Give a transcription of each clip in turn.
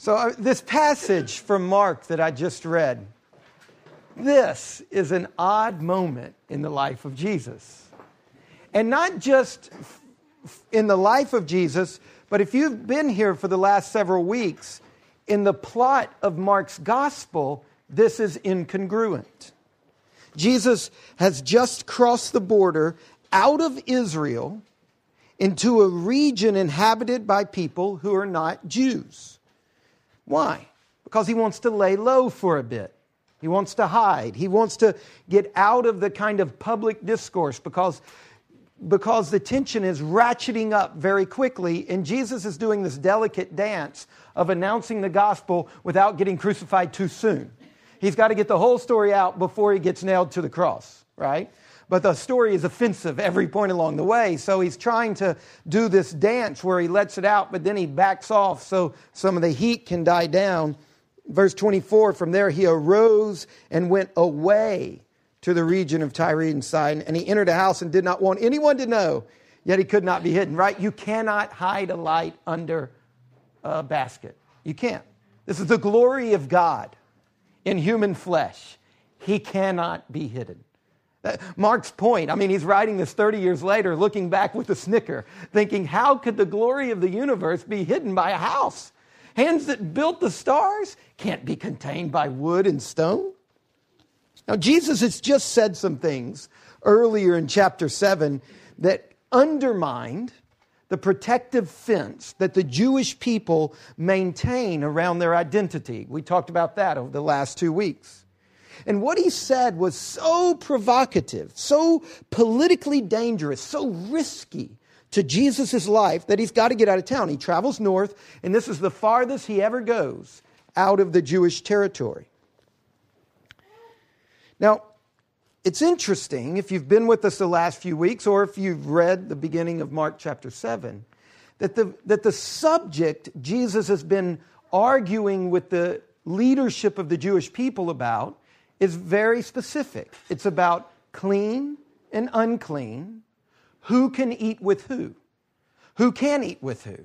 So, uh, this passage from Mark that I just read, this is an odd moment in the life of Jesus. And not just in the life of Jesus, but if you've been here for the last several weeks, in the plot of Mark's gospel, this is incongruent. Jesus has just crossed the border out of Israel into a region inhabited by people who are not Jews. Why? Because he wants to lay low for a bit. He wants to hide. He wants to get out of the kind of public discourse because, because the tension is ratcheting up very quickly, and Jesus is doing this delicate dance of announcing the gospel without getting crucified too soon. He's got to get the whole story out before he gets nailed to the cross, right? But the story is offensive every point along the way. So he's trying to do this dance where he lets it out, but then he backs off so some of the heat can die down. Verse 24 from there, he arose and went away to the region of Tyre and Sidon, and he entered a house and did not want anyone to know, yet he could not be hidden, right? You cannot hide a light under a basket. You can't. This is the glory of God in human flesh. He cannot be hidden. Uh, Mark's point, I mean, he's writing this 30 years later, looking back with a snicker, thinking, how could the glory of the universe be hidden by a house? Hands that built the stars can't be contained by wood and stone. Now, Jesus has just said some things earlier in chapter 7 that undermined the protective fence that the Jewish people maintain around their identity. We talked about that over the last two weeks. And what he said was so provocative, so politically dangerous, so risky to Jesus' life that he's got to get out of town. He travels north, and this is the farthest he ever goes out of the Jewish territory. Now, it's interesting, if you've been with us the last few weeks or if you've read the beginning of Mark chapter 7, that the, that the subject Jesus has been arguing with the leadership of the Jewish people about is very specific. It's about clean and unclean, who can eat with who, who can eat with who,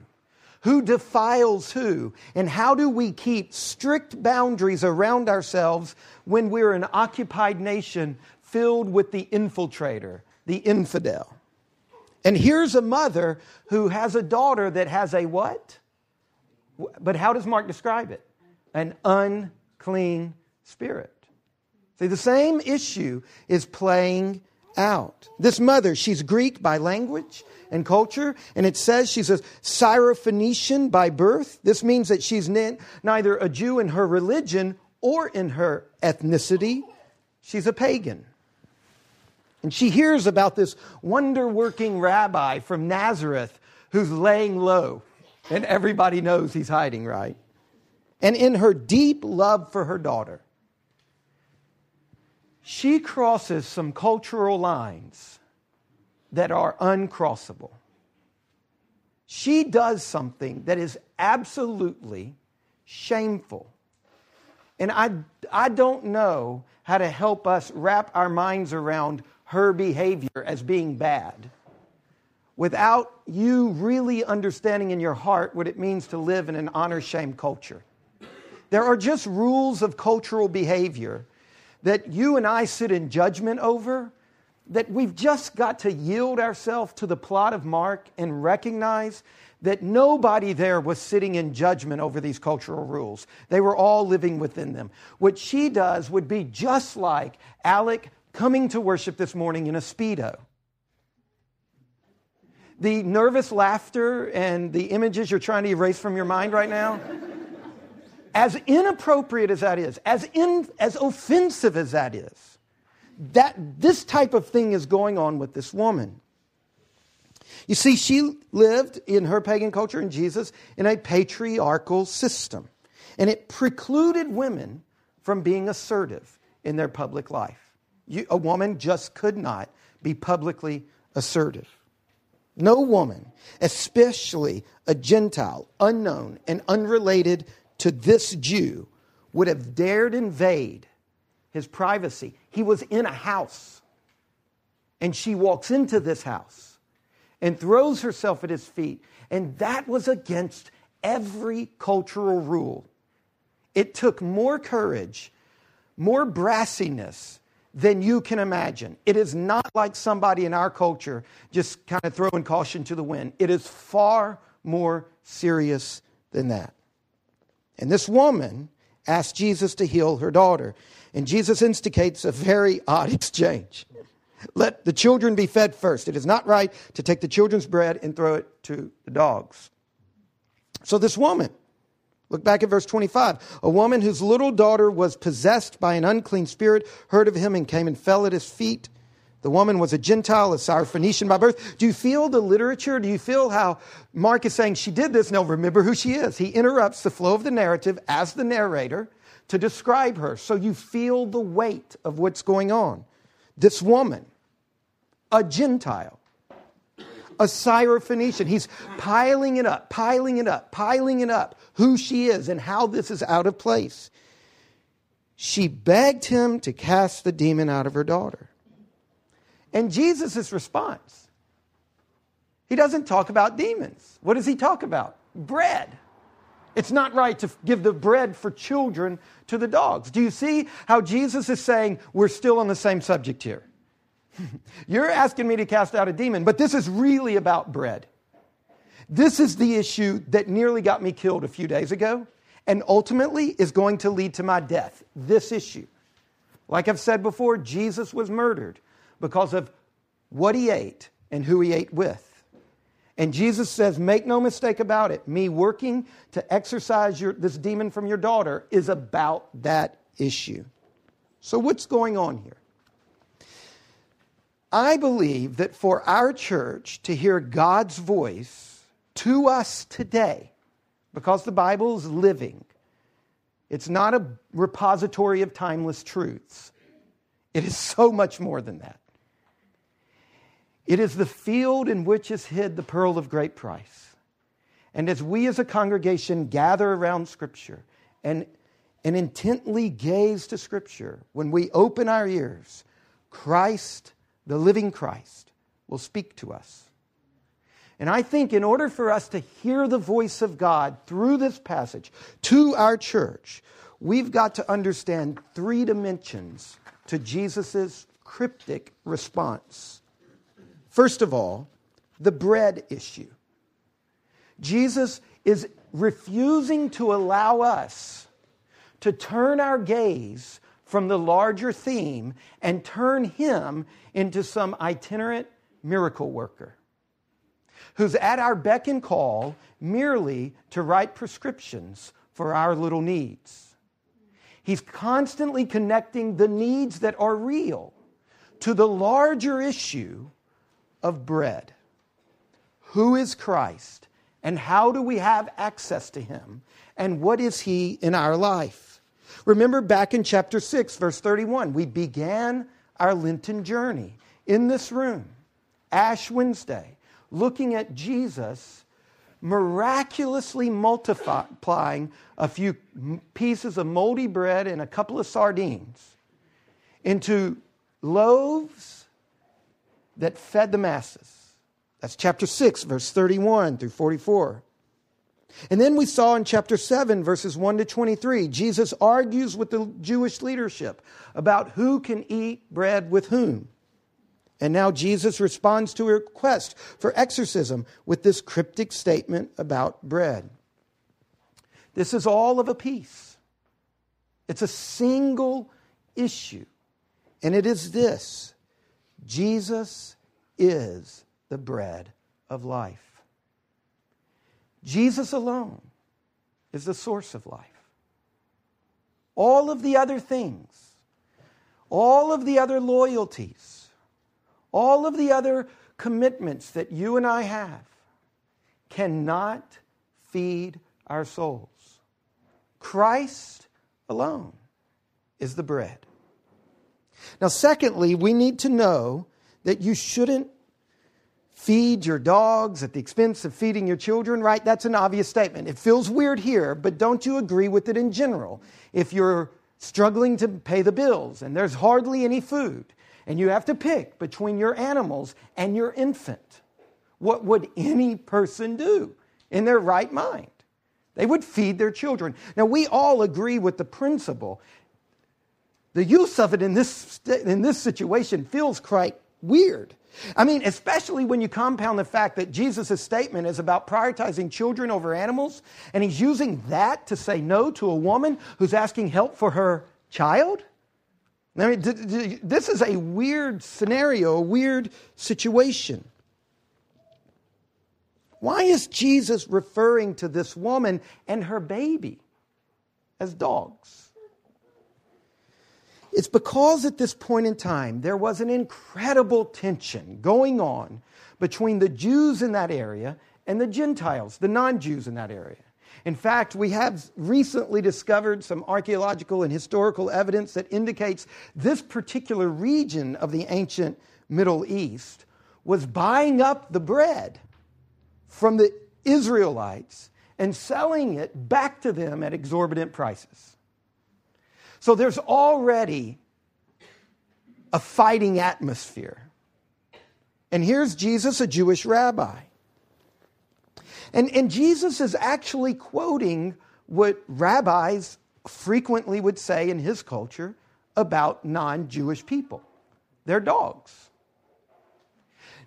who defiles who, and how do we keep strict boundaries around ourselves when we're an occupied nation filled with the infiltrator, the infidel. And here's a mother who has a daughter that has a what? But how does Mark describe it? An unclean spirit. See, the same issue is playing out. This mother, she's Greek by language and culture, and it says she's a Syrophoenician by birth. This means that she's neither a Jew in her religion or in her ethnicity. She's a pagan. And she hears about this wonder working rabbi from Nazareth who's laying low, and everybody knows he's hiding, right? And in her deep love for her daughter, she crosses some cultural lines that are uncrossable. She does something that is absolutely shameful. And I, I don't know how to help us wrap our minds around her behavior as being bad without you really understanding in your heart what it means to live in an honor shame culture. There are just rules of cultural behavior that you and I sit in judgment over that we've just got to yield ourselves to the plot of Mark and recognize that nobody there was sitting in judgment over these cultural rules. They were all living within them. What she does would be just like Alec coming to worship this morning in a Speedo. The nervous laughter and the images you're trying to erase from your mind right now, as inappropriate as that is, as, in, as offensive as that is, that this type of thing is going on with this woman. You see, she lived in her pagan culture and Jesus in a patriarchal system, and it precluded women from being assertive in their public life. You, a woman just could not be publicly assertive. No woman, especially a Gentile, unknown and unrelated to this Jew, would have dared invade his privacy. He was in a house, and she walks into this house and throws herself at his feet. And that was against every cultural rule. It took more courage, more brassiness than you can imagine. It is not like somebody in our culture just kind of throwing caution to the wind. It is far more serious than that. And this woman asked Jesus to heal her daughter. And Jesus instigates a very odd exchange. Let the children be fed first. It is not right to take the children's bread and throw it to the dogs. So, this woman, look back at verse 25. A woman whose little daughter was possessed by an unclean spirit heard of him and came and fell at his feet. The woman was a Gentile, a Syrophoenician by birth. Do you feel the literature? Do you feel how Mark is saying she did this? No, remember who she is. He interrupts the flow of the narrative as the narrator to describe her. So you feel the weight of what's going on. This woman, a Gentile, a Syrophoenician. He's piling it up, piling it up, piling it up, who she is and how this is out of place. She begged him to cast the demon out of her daughter. And Jesus' response, he doesn't talk about demons. What does he talk about? Bread. It's not right to give the bread for children to the dogs. Do you see how Jesus is saying we're still on the same subject here? You're asking me to cast out a demon, but this is really about bread. This is the issue that nearly got me killed a few days ago and ultimately is going to lead to my death. This issue. Like I've said before, Jesus was murdered because of what he ate and who he ate with. And Jesus says, Make no mistake about it. Me working to exorcise your, this demon from your daughter is about that issue. So, what's going on here? I believe that for our church to hear God's voice to us today, because the Bible is living, it's not a repository of timeless truths. It is so much more than that. It is the field in which is hid the pearl of great price. And as we as a congregation gather around Scripture and, and intently gaze to Scripture, when we open our ears, Christ the living Christ, will speak to us. And I think in order for us to hear the voice of God through this passage to our church, we've got to understand three dimensions to Jesus' cryptic response. First of all, the bread issue. Jesus is refusing to allow us to turn our gaze from the larger theme and turn him into some itinerant miracle worker who's at our beck and call merely to write prescriptions for our little needs. He's constantly connecting the needs that are real to the larger issue of bread. Who is Christ? And how do we have access to him? And what is he in our life? Remember back in chapter 6, verse 31, we began our Lenten journey in this room, Ash Wednesday, looking at Jesus miraculously multiplying a few pieces of moldy bread and a couple of sardines into loaves that fed the masses. That's chapter 6, verse 31 through 44. And then we saw in chapter 7, verses 1 to 23, Jesus argues with the Jewish leadership about who can eat bread with whom. And now Jesus responds to a request for exorcism with this cryptic statement about bread. This is all of a piece, it's a single issue. And it is this Jesus is the bread of life. Jesus alone is the source of life. All of the other things, all of the other loyalties, all of the other commitments that you and I have cannot feed our souls. Christ alone is the bread. Now, secondly, we need to know that you shouldn't feed your dogs at the expense of feeding your children, right? That's an obvious statement. It feels weird here, but don't you agree with it in general? If you're struggling to pay the bills and there's hardly any food, and you have to pick between your animals and your infant, what would any person do in their right mind? They would feed their children. Now, we all agree with the principle. The use of it in this, in this situation feels quite weird. I mean, especially when you compound the fact that Jesus' statement is about prioritizing children over animals, and he's using that to say no to a woman who's asking help for her child. I mean, this is a weird scenario, a weird situation. Why is Jesus referring to this woman and her baby as dogs? It's because at this point in time there was an incredible tension going on between the Jews in that area and the Gentiles, the non Jews in that area. In fact, we have recently discovered some archaeological and historical evidence that indicates this particular region of the ancient Middle East was buying up the bread from the Israelites and selling it back to them at exorbitant prices. So there's already a fighting atmosphere. And here's Jesus, a Jewish rabbi. And, and Jesus is actually quoting what rabbis frequently would say in his culture about non Jewish people they're dogs.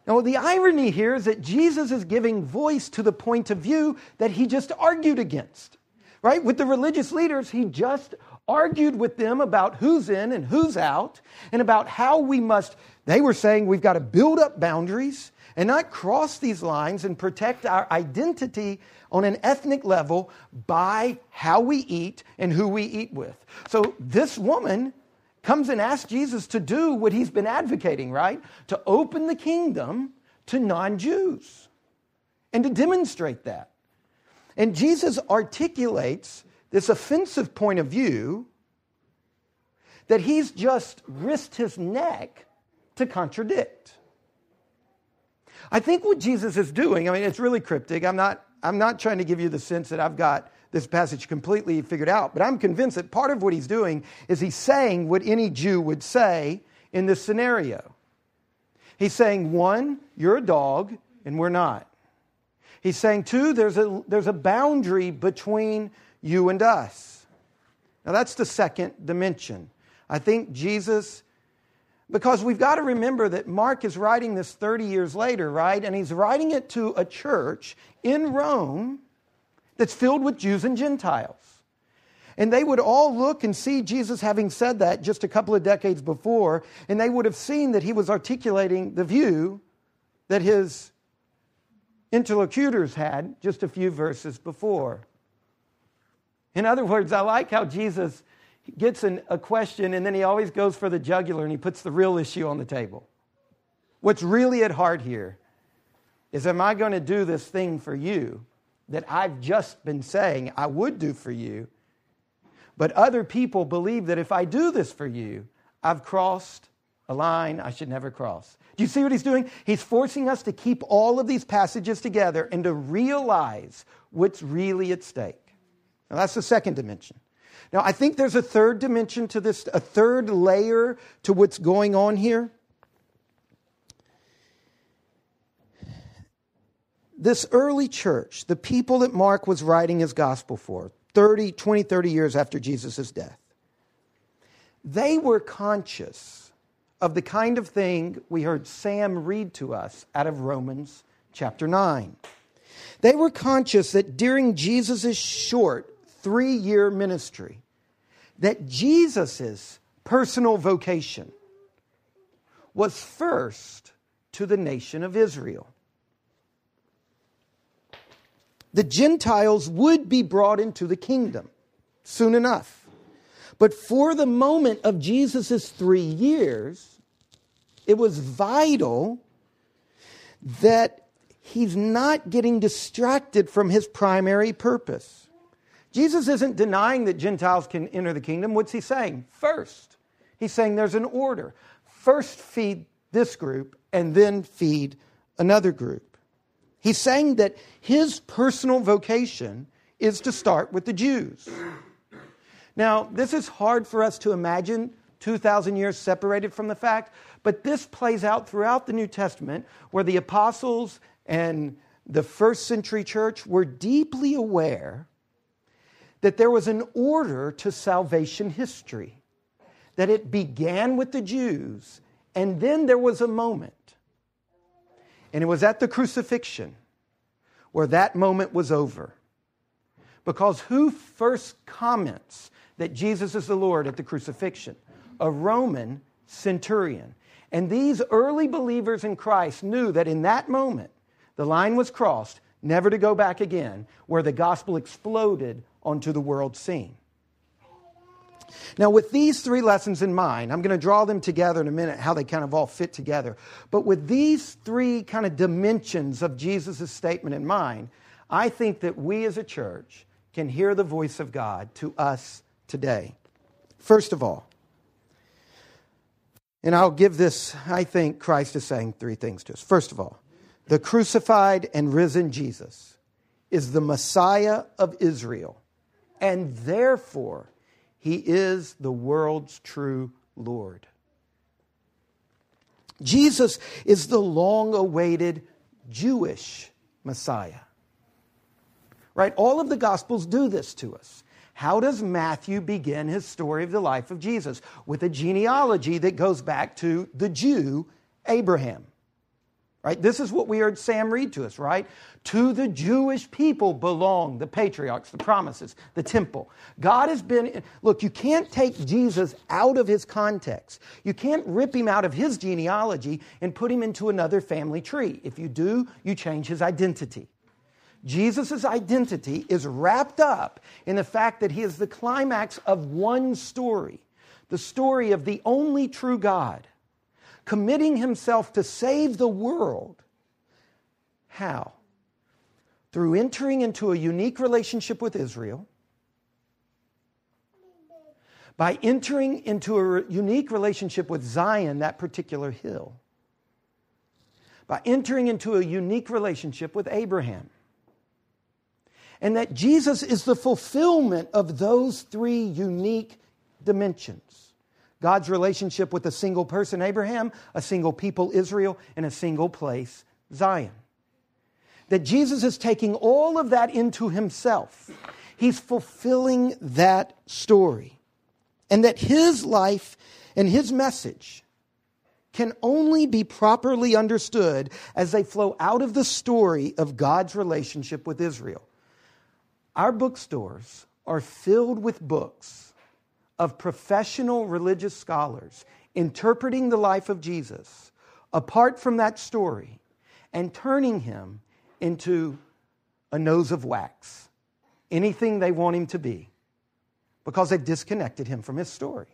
Now, the irony here is that Jesus is giving voice to the point of view that he just argued against. Right? With the religious leaders, he just argued with them about who's in and who's out and about how we must, they were saying we've got to build up boundaries and not cross these lines and protect our identity on an ethnic level by how we eat and who we eat with. So this woman comes and asks Jesus to do what he's been advocating, right? To open the kingdom to non Jews and to demonstrate that. And Jesus articulates this offensive point of view that he's just risked his neck to contradict. I think what Jesus is doing, I mean, it's really cryptic. I'm not, I'm not trying to give you the sense that I've got this passage completely figured out, but I'm convinced that part of what he's doing is he's saying what any Jew would say in this scenario. He's saying, one, you're a dog and we're not. He's saying, two, there's a, there's a boundary between you and us. Now, that's the second dimension. I think Jesus because we've got to remember that Mark is writing this 30 years later, right? And he's writing it to a church in Rome that's filled with Jews and Gentiles. And they would all look and see Jesus having said that just a couple of decades before, and they would have seen that he was articulating the view that his interlocutors had just a few verses before. In other words, I like how Jesus gets an, a question and then he always goes for the jugular and he puts the real issue on the table. What's really at heart here is am I going to do this thing for you that I've just been saying I would do for you? But other people believe that if I do this for you, I've crossed a line I should never cross. Do you see what he's doing? He's forcing us to keep all of these passages together and to realize what's really at stake. Now, that's the second dimension. Now, I think there's a third dimension to this, a third layer to what's going on here. This early church, the people that Mark was writing his gospel for, 30, 20, 30 years after Jesus' death, they were conscious of the kind of thing we heard Sam read to us out of Romans chapter 9. They were conscious that during Jesus' short three year ministry that Jesus' personal vocation was first to the nation of Israel. The Gentiles would be brought into the kingdom soon enough. But for the moment of Jesus' three years, it was vital that he's not getting distracted from his primary purpose. Jesus isn't denying that Gentiles can enter the kingdom. What's he saying? First, he's saying there's an order. First, feed this group, and then feed another group. He's saying that his personal vocation is to start with the Jews. Now, this is hard for us to imagine 2,000 years separated from the fact, but this plays out throughout the New Testament where the apostles and the first century church were deeply aware that there was an order to salvation history, that it began with the Jews, and then there was a moment. And it was at the crucifixion where that moment was over. Because who first comments that Jesus is the Lord at the crucifixion? A Roman centurion. And these early believers in Christ knew that in that moment, the line was crossed, never to go back again, where the gospel exploded onto the world scene. Now, with these three lessons in mind, I'm going to draw them together in a minute, how they kind of all fit together. But with these three kind of dimensions of Jesus' statement in mind, I think that we as a church can hear the voice of God to us today. First of all, and I'll give this, I think Christ is saying three things to us. First of all, the crucified and risen Jesus is the Messiah of Israel, and therefore he is the world's true Lord. Jesus is the long awaited Jewish Messiah. Right? All of the Gospels do this to us. How does Matthew begin his story of the life of Jesus? With a genealogy that goes back to the Jew, Abraham. Right? This is what we heard Sam read to us, right? To the Jewish people belong the patriarchs, the promises, the temple. God has been, look, you can't take Jesus out of his context. You can't rip him out of his genealogy and put him into another family tree. If you do, you change his identity. Jesus' identity is wrapped up in the fact that he is the climax of one story the story of the only true God, committing himself to save the world. How? Through entering into a unique relationship with Israel, by entering into a unique relationship with Zion, that particular hill, by entering into a unique relationship with Abraham and that Jesus is the fulfillment of those three unique dimensions God's relationship with a single person, Abraham, a single people, Israel, and a single place, Zion. That Jesus is taking all of that into himself. He's fulfilling that story. And that his life and his message can only be properly understood as they flow out of the story of God's relationship with Israel. Our bookstores are filled with books of professional religious scholars interpreting the life of Jesus apart from that story and turning him into a nose of wax, anything they want him to be, because they've disconnected him from his story.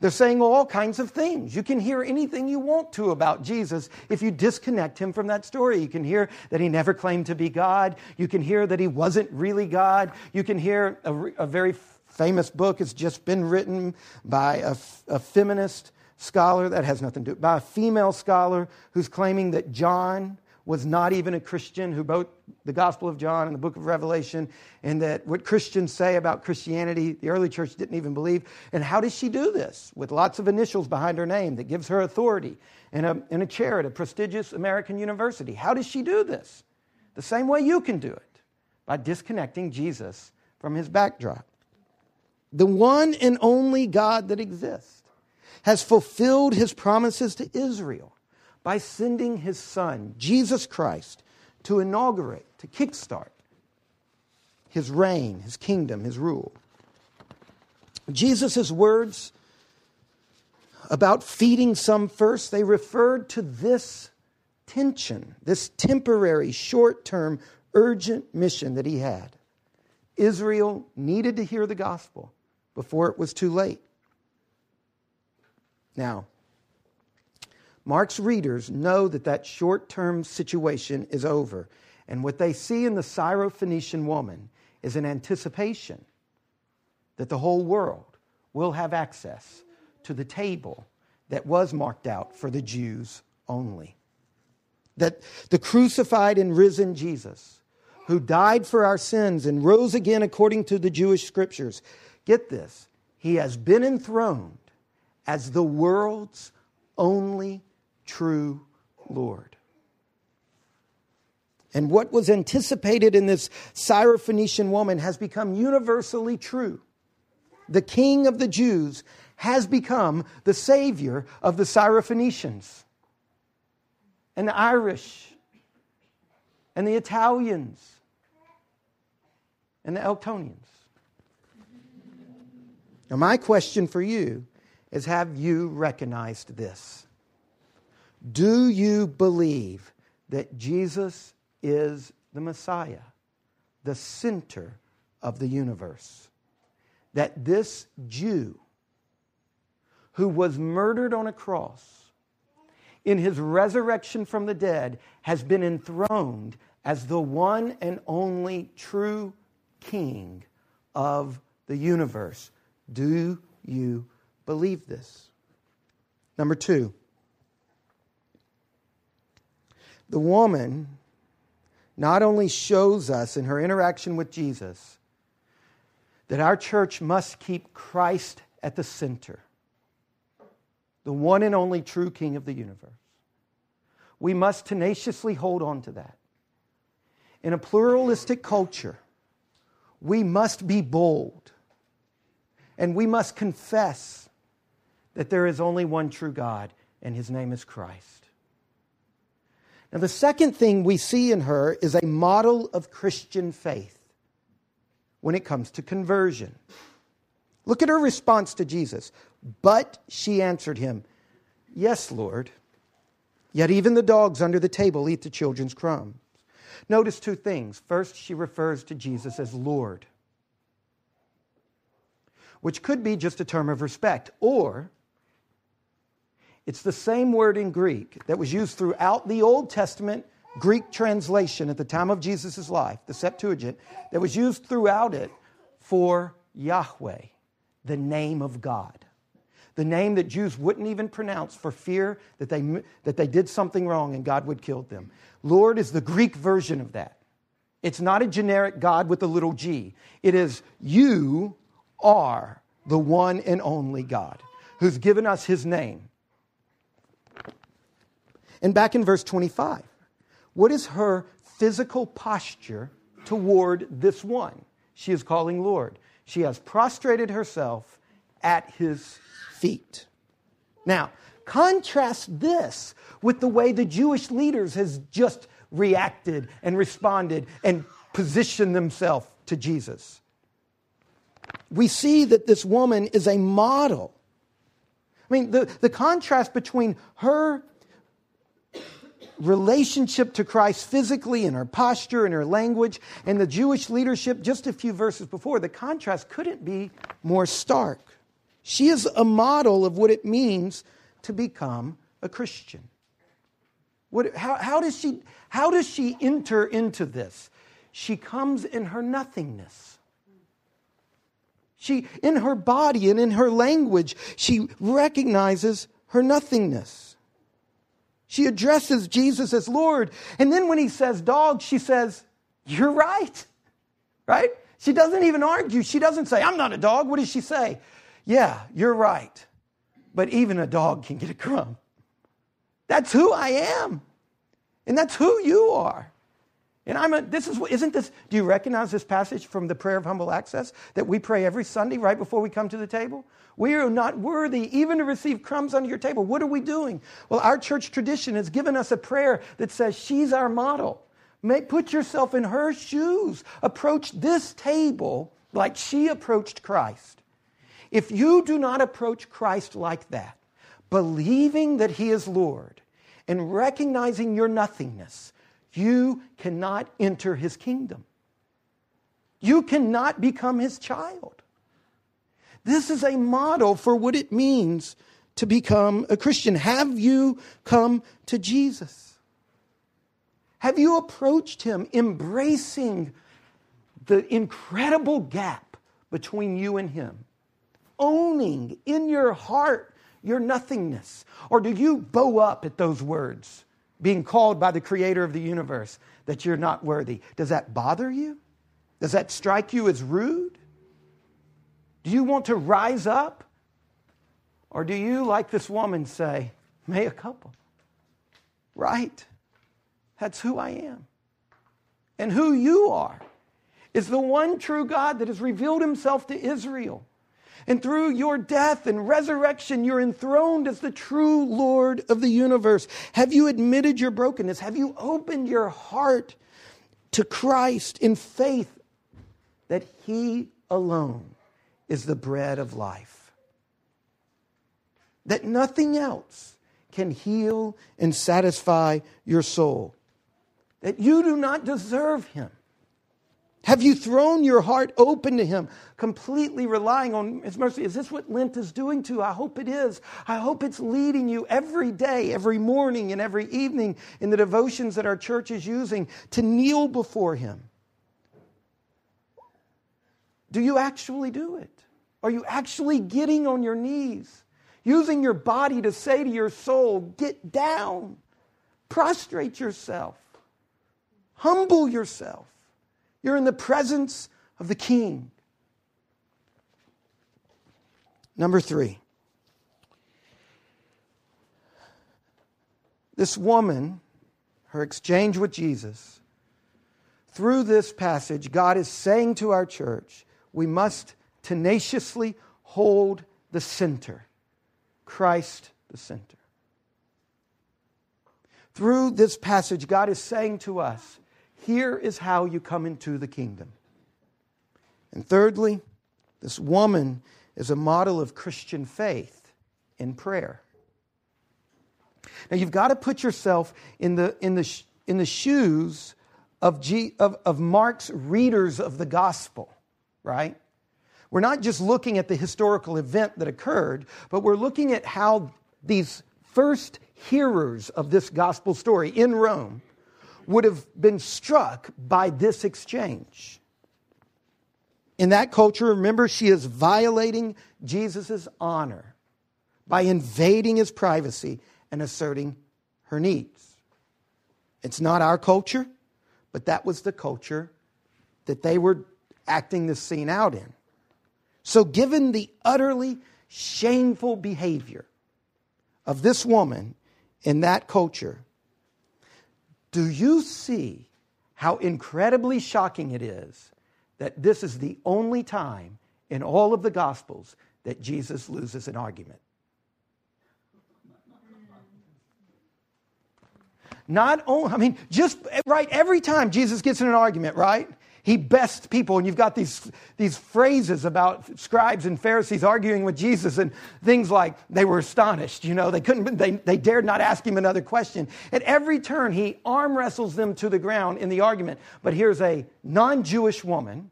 They're saying all kinds of things. You can hear anything you want to about Jesus if you disconnect him from that story. You can hear that he never claimed to be God. You can hear that he wasn't really God. You can hear a, a very famous book has just been written by a, a feminist scholar that has nothing to do by a female scholar who's claiming that John was not even a Christian who wrote the Gospel of John and the book of Revelation, and that what Christians say about Christianity, the early church didn't even believe. And how does she do this? With lots of initials behind her name that gives her authority and a, and a chair at a prestigious American university. How does she do this? The same way you can do it by disconnecting Jesus from his backdrop. The one and only God that exists has fulfilled his promises to Israel by sending his son, Jesus Christ, to inaugurate, to kickstart his reign, his kingdom, his rule. Jesus' words about feeding some first, they referred to this tension, this temporary, short term, urgent mission that he had. Israel needed to hear the gospel before it was too late. Now, Mark's readers know that that short term situation is over. And what they see in the Syrophoenician woman is an anticipation that the whole world will have access to the table that was marked out for the Jews only. That the crucified and risen Jesus, who died for our sins and rose again according to the Jewish scriptures, get this, he has been enthroned as the world's only true Lord. And what was anticipated in this Syrophoenician woman has become universally true. The king of the Jews has become the savior of the Syrophoenicians and the Irish and the Italians and the Eltonians. Now, my question for you is have you recognized this? Do you believe that Jesus is the Messiah, the center of the universe? That this Jew who was murdered on a cross in his resurrection from the dead has been enthroned as the one and only true king of the universe. Do you believe this? Number two, the woman not only shows us in her interaction with Jesus that our church must keep Christ at the center, the one and only true King of the universe. We must tenaciously hold on to that. In a pluralistic culture, we must be bold and we must confess that there is only one true God, and his name is Christ. Now, the second thing we see in her is a model of Christian faith when it comes to conversion. Look at her response to Jesus. But she answered him, Yes, Lord. Yet even the dogs under the table eat the children's crumbs. Notice two things. First, she refers to Jesus as Lord which could be just a term of respect, or it's the same word in Greek that was used throughout the Old Testament Greek translation at the time of Jesus' life, the Septuagint, that was used throughout it for Yahweh, the name of God. The name that Jews wouldn't even pronounce for fear that they, that they did something wrong and God would kill them. Lord is the Greek version of that. It's not a generic God with a little g. It is you are the one and only God who's given us his name. And back in verse 25, what is her physical posture toward this one she is calling Lord? She has prostrated herself at his feet. Now, contrast this with the way the Jewish leaders has just reacted and responded and positioned themselves to Jesus we see that this woman is a model. I mean, the, the contrast between her relationship to Christ physically and her posture and her language and the Jewish leadership just a few verses before, the contrast couldn't be more stark. She is a model of what it means to become a Christian. What, how, how, does she, how does she enter into this? She comes in her nothingness. She, in her body and in her language, she recognizes her nothingness. She addresses Jesus as Lord. And then when he says dog, she says, You're right. Right? She doesn't even argue. She doesn't say, I'm not a dog. What does she say? Yeah, you're right. But even a dog can get a crumb. That's who I am. And that's who you are. And I'm a, this is, isn't this, do you recognize this passage from the prayer of humble access that we pray every Sunday right before we come to the table? We are not worthy even to receive crumbs under your table. What are we doing? Well, our church tradition has given us a prayer that says she's our model. May, put yourself in her shoes. Approach this table like she approached Christ. If you do not approach Christ like that, believing that he is Lord and recognizing your nothingness, you cannot enter his kingdom. You cannot become his child. This is a model for what it means to become a Christian. Have you come to Jesus? Have you approached him embracing the incredible gap between you and him? Owning in your heart your nothingness? Or do you bow up at those words? Being called by the creator of the universe that you're not worthy. Does that bother you? Does that strike you as rude? Do you want to rise up? Or do you, like this woman, say, May a couple? Right. That's who I am. and who you are is the one true God that has revealed himself to Israel. And through your death and resurrection, you're enthroned as the true Lord of the universe. Have you admitted your brokenness? Have you opened your heart to Christ in faith that He alone is the bread of life? That nothing else can heal and satisfy your soul. That you do not deserve Him have you thrown your heart open to Him, completely relying on His mercy? Is this what Lent is doing to you? I hope it is. I hope it's leading you every day, every morning, and every evening in the devotions that our church is using to kneel before Him. Do you actually do it? Are you actually getting on your knees, using your body to say to your soul, Get down, prostrate yourself, humble yourself? You're in the presence of the king. Number three. This woman, her exchange with Jesus, through this passage, God is saying to our church, we must tenaciously hold the center Christ the center. Through this passage, God is saying to us, here is how you come into the kingdom. And thirdly, this woman is a model of Christian faith in prayer. Now, you've got to put yourself in the, in the, in the shoes of, G, of, of Mark's readers of the gospel, right? We're not just looking at the historical event that occurred, but we're looking at how these first hearers of this gospel story in Rome would have been struck by this exchange. In that culture, remember, she is violating Jesus' honor by invading his privacy and asserting her needs. It's not our culture, but that was the culture that they were acting this scene out in. So, given the utterly shameful behavior of this woman in that culture, do you see how incredibly shocking it is that this is the only time in all of the Gospels that Jesus loses an argument? Not only, I mean, just right every time Jesus gets in an argument, right? He bests people, and you've got these, these phrases about scribes and Pharisees arguing with Jesus, and things like they were astonished. You know, they couldn't, they, they dared not ask him another question. At every turn, he arm wrestles them to the ground in the argument. But here's a non Jewish woman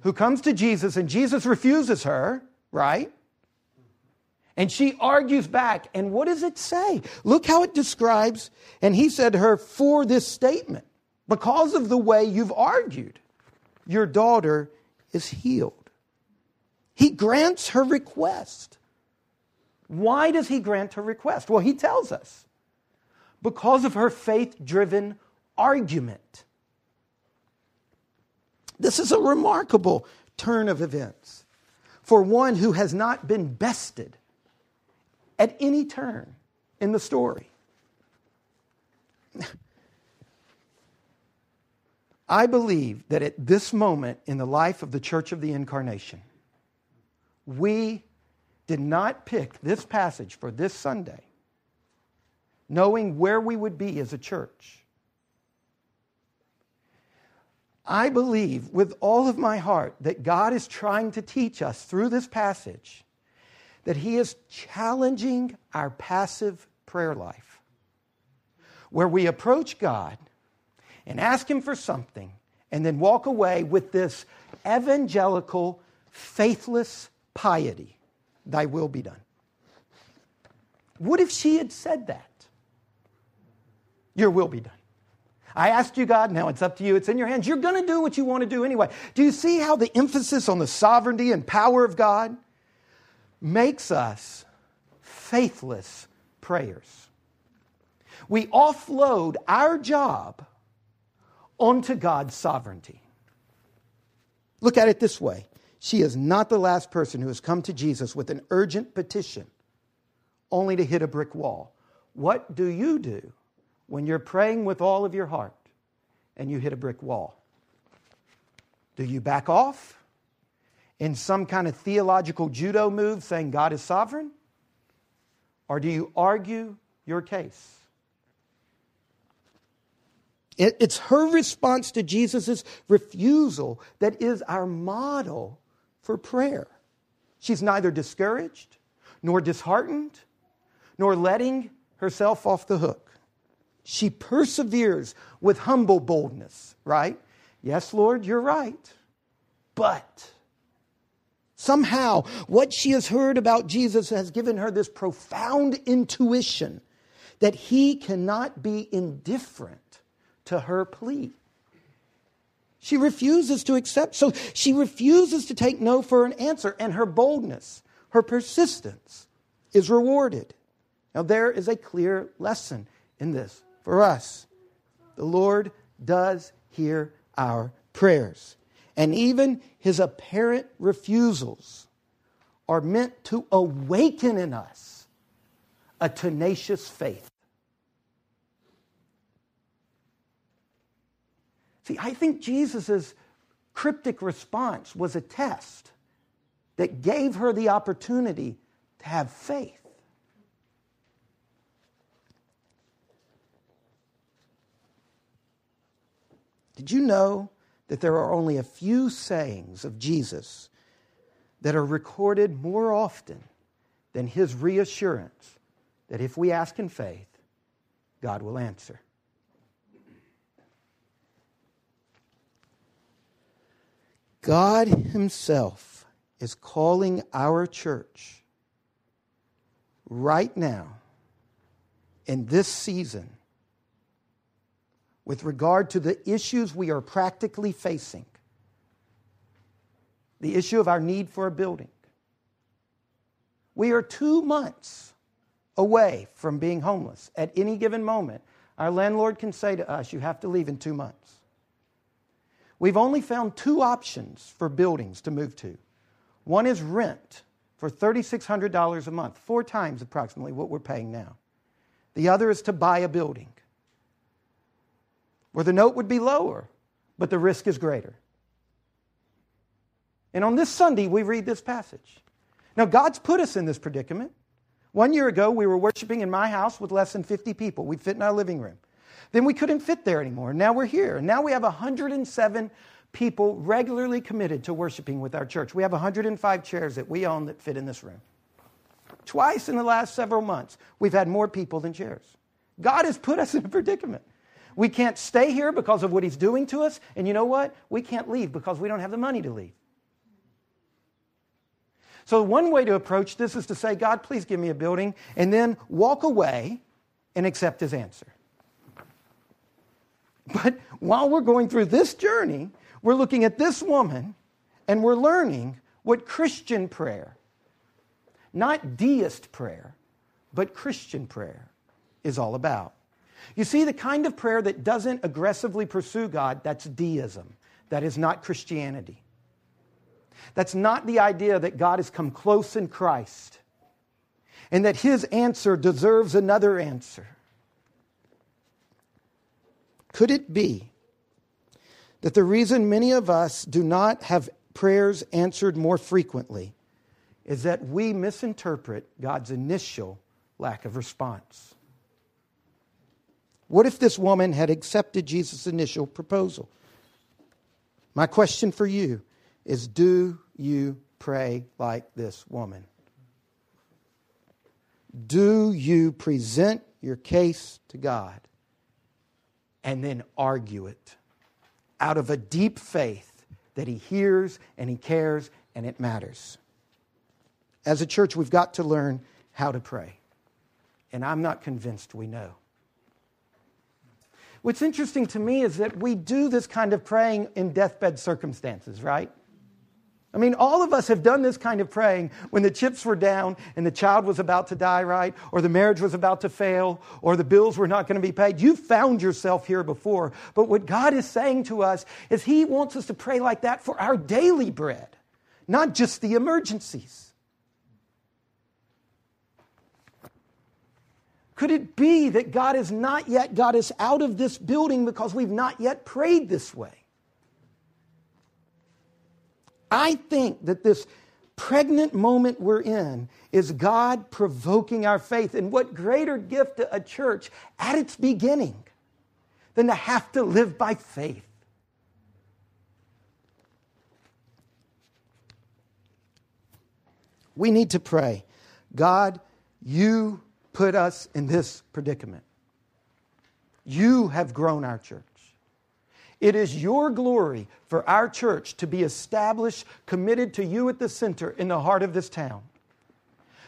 who comes to Jesus, and Jesus refuses her, right? And she argues back. And what does it say? Look how it describes. And he said to her, for this statement, because of the way you've argued. Your daughter is healed. He grants her request. Why does he grant her request? Well, he tells us because of her faith driven argument. This is a remarkable turn of events for one who has not been bested at any turn in the story. I believe that at this moment in the life of the Church of the Incarnation, we did not pick this passage for this Sunday knowing where we would be as a church. I believe with all of my heart that God is trying to teach us through this passage that He is challenging our passive prayer life, where we approach God and ask Him for something and then walk away with this evangelical, faithless piety Thy will be done. What if she had said that? Your will be done. I asked you, God, now it's up to you. It's in your hands. You're going to do what you want to do anyway. Do you see how the emphasis on the sovereignty and power of God makes us faithless prayers? We offload our job onto God's sovereignty. Look at it this way she is not the last person who has come to Jesus with an urgent petition only to hit a brick wall. What do you do when you're praying with all of your heart and you hit a brick wall? Do you back off in some kind of theological judo move saying God is sovereign? Or do you argue your case? It's her response to Jesus' refusal that is our model for prayer. She's neither discouraged, nor disheartened, nor letting herself off the hook. She perseveres with humble boldness, right? Yes, Lord, you're right. But somehow, what she has heard about Jesus has given her this profound intuition that he cannot be indifferent to her plea. She refuses to accept. So she refuses to take no for an answer, and her boldness, her persistence is rewarded. Now, there is a clear lesson in this for us. The Lord does hear our prayers, and even his apparent refusals are meant to awaken in us a tenacious faith. See, I think Jesus' cryptic response was a test that gave her the opportunity to have faith. Did you know that there are only a few sayings of Jesus that are recorded more often than his reassurance that if we ask in faith, God will answer? God Himself is calling our church right now in this season with regard to the issues we are practically facing the issue of our need for a building. We are two months away from being homeless. At any given moment, our landlord can say to us, You have to leave in two months. We've only found two options for buildings to move to. One is rent for $3,600 a month, four times approximately what we're paying now. The other is to buy a building where the note would be lower, but the risk is greater. And on this Sunday, we read this passage. Now, God's put us in this predicament. One year ago, we were worshiping in my house with less than 50 people. We fit in our living room. Then we couldn't fit there anymore. Now we're here. Now we have 107 people regularly committed to worshiping with our church. We have 105 chairs that we own that fit in this room. Twice in the last several months, we've had more people than chairs. God has put us in a predicament. We can't stay here because of what He's doing to us. And you know what? We can't leave because we don't have the money to leave. So, one way to approach this is to say, God, please give me a building, and then walk away and accept His answer. But while we're going through this journey, we're looking at this woman and we're learning what Christian prayer, not deist prayer, but Christian prayer is all about. You see, the kind of prayer that doesn't aggressively pursue God, that's deism. That is not Christianity. That's not the idea that God has come close in Christ and that his answer deserves another answer. Could it be that the reason many of us do not have prayers answered more frequently is that we misinterpret God's initial lack of response? What if this woman had accepted Jesus' initial proposal? My question for you is do you pray like this woman? Do you present your case to God? And then argue it out of a deep faith that He hears and He cares and it matters. As a church, we've got to learn how to pray. And I'm not convinced we know. What's interesting to me is that we do this kind of praying in deathbed circumstances, right? I mean, all of us have done this kind of praying when the chips were down and the child was about to die, right? Or the marriage was about to fail, or the bills were not going to be paid. You've found yourself here before. But what God is saying to us is He wants us to pray like that for our daily bread, not just the emergencies. Could it be that God has not yet got us out of this building because we've not yet prayed this way? I think that this pregnant moment we're in is God provoking our faith. And what greater gift to a church at its beginning than to have to live by faith? We need to pray God, you put us in this predicament. You have grown our church. It is your glory for our church to be established, committed to you at the center in the heart of this town.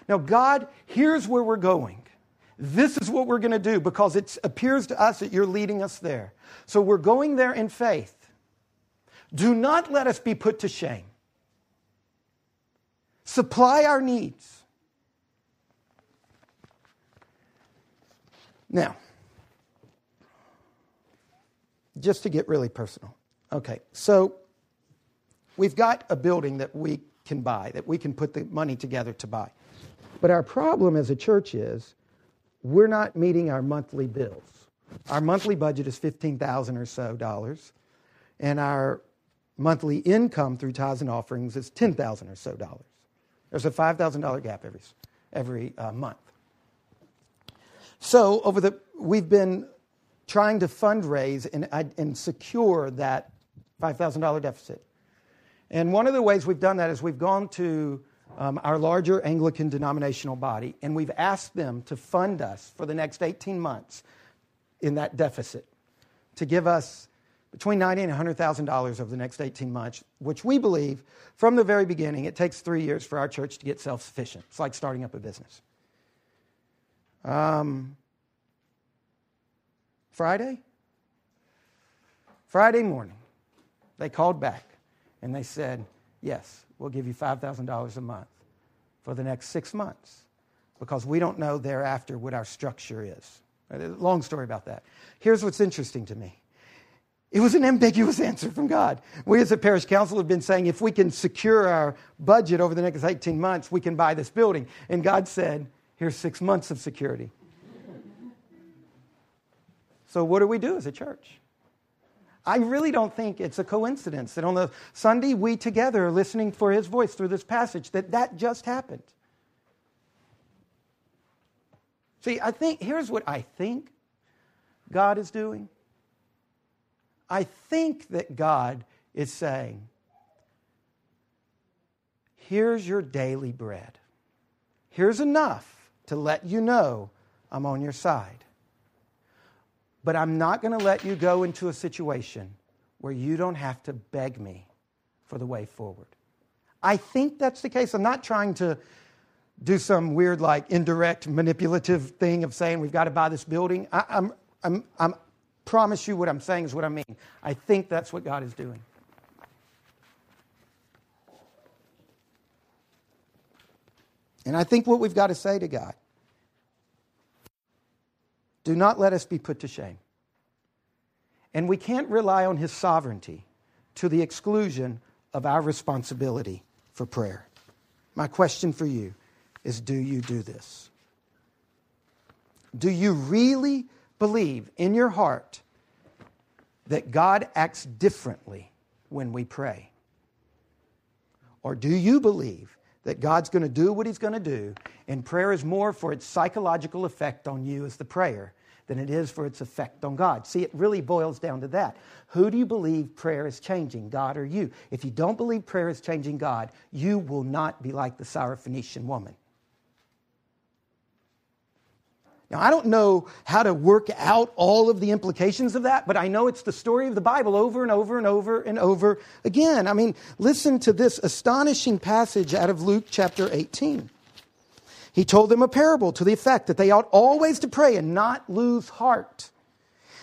Now, God, here's where we're going. This is what we're going to do because it appears to us that you're leading us there. So we're going there in faith. Do not let us be put to shame. Supply our needs. Now, just to get really personal. Okay, so we've got a building that we can buy, that we can put the money together to buy. But our problem as a church is we're not meeting our monthly bills. Our monthly budget is 15,000 or so dollars, and our monthly income through tithes and offerings is 10,000 or so dollars. There's a $5,000 gap every, every uh, month. So over the, we've been trying to fundraise and, and secure that $5,000 deficit. And one of the ways we've done that is we've gone to um, our larger Anglican denominational body and we've asked them to fund us for the next 18 months in that deficit to give us between ninety and $100,000 over the next 18 months, which we believe from the very beginning it takes three years for our church to get self sufficient. It's like starting up a business. Um, Friday? Friday morning, they called back and they said, Yes, we'll give you $5,000 a month for the next six months because we don't know thereafter what our structure is. Uh, long story about that. Here's what's interesting to me it was an ambiguous answer from God. We, as a parish council, have been saying if we can secure our budget over the next 18 months, we can buy this building. And God said, Here's six months of security. So, what do we do as a church? I really don't think it's a coincidence that on the Sunday we together are listening for his voice through this passage, that that just happened. See, I think, here's what I think God is doing. I think that God is saying, here's your daily bread. Here's enough to let you know I'm on your side but I'm not going to let you go into a situation where you don't have to beg me for the way forward. I think that's the case. I'm not trying to do some weird, like, indirect, manipulative thing of saying we've got to buy this building. I, I'm, I'm, I'm, promise you what I'm saying is what I mean. I think that's what God is doing. And I think what we've got to say to God do not let us be put to shame. And we can't rely on his sovereignty to the exclusion of our responsibility for prayer. My question for you is do you do this? Do you really believe in your heart that God acts differently when we pray? Or do you believe that God's going to do what He's going to do, and prayer is more for its psychological effect on you as the prayer than it is for its effect on God? See, it really boils down to that. Who do you believe prayer is changing, God or you? If you don't believe prayer is changing God, you will not be like the Syrophoenician woman. Now, I don't know how to work out all of the implications of that, but I know it's the story of the Bible over and over and over and over again. I mean, listen to this astonishing passage out of Luke chapter 18. He told them a parable to the effect that they ought always to pray and not lose heart.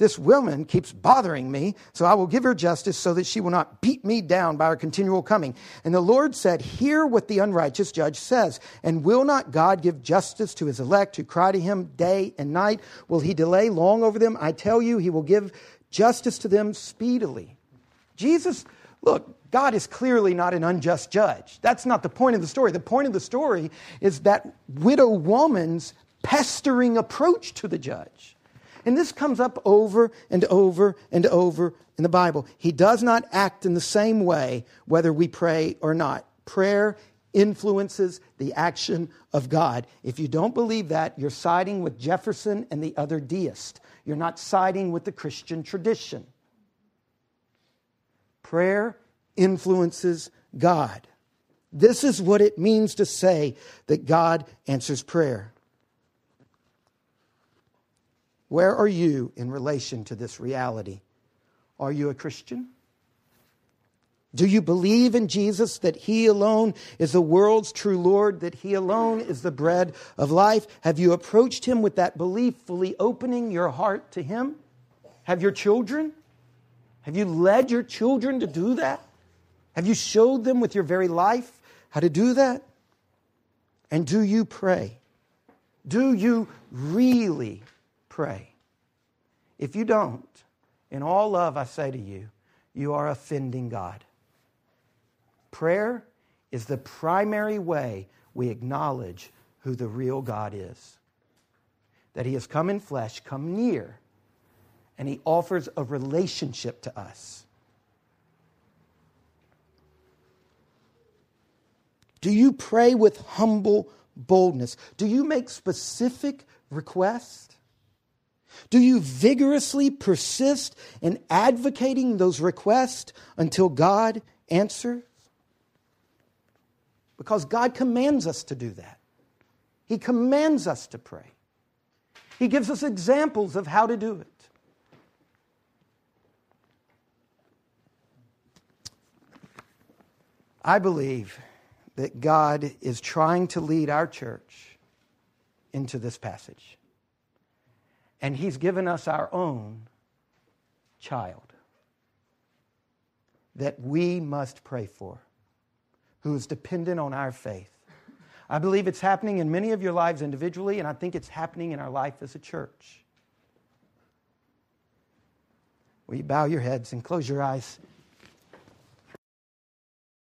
This woman keeps bothering me, so I will give her justice so that she will not beat me down by her continual coming. And the Lord said, Hear what the unrighteous judge says. And will not God give justice to his elect who cry to him day and night? Will he delay long over them? I tell you, he will give justice to them speedily. Jesus, look, God is clearly not an unjust judge. That's not the point of the story. The point of the story is that widow woman's pestering approach to the judge. And this comes up over and over and over in the Bible. He does not act in the same way whether we pray or not. Prayer influences the action of God. If you don't believe that, you're siding with Jefferson and the other deist. You're not siding with the Christian tradition. Prayer influences God. This is what it means to say that God answers prayer. Where are you in relation to this reality? Are you a Christian? Do you believe in Jesus that He alone is the world's true Lord, that He alone is the bread of life? Have you approached Him with that belief, fully opening your heart to Him? Have your children? Have you led your children to do that? Have you showed them with your very life how to do that? And do you pray? Do you really pray. If you don't, in all love, I say to you, you are offending God. Prayer is the primary way we acknowledge who the real God is. That He has come in flesh, come near, and He offers a relationship to us. Do you pray with humble boldness? Do you make specific requests? Do you vigorously persist in advocating those requests until God answers? Because God commands us to do that. He commands us to pray. He gives us examples of how to do it. I believe that God is trying to lead our church into this passage. And He's given us our own child that we must pray for, who is dependent on our faith. I believe it's happening in many of your lives individually, and I think it's happening in our life as a church. Will you bow your heads and close your eyes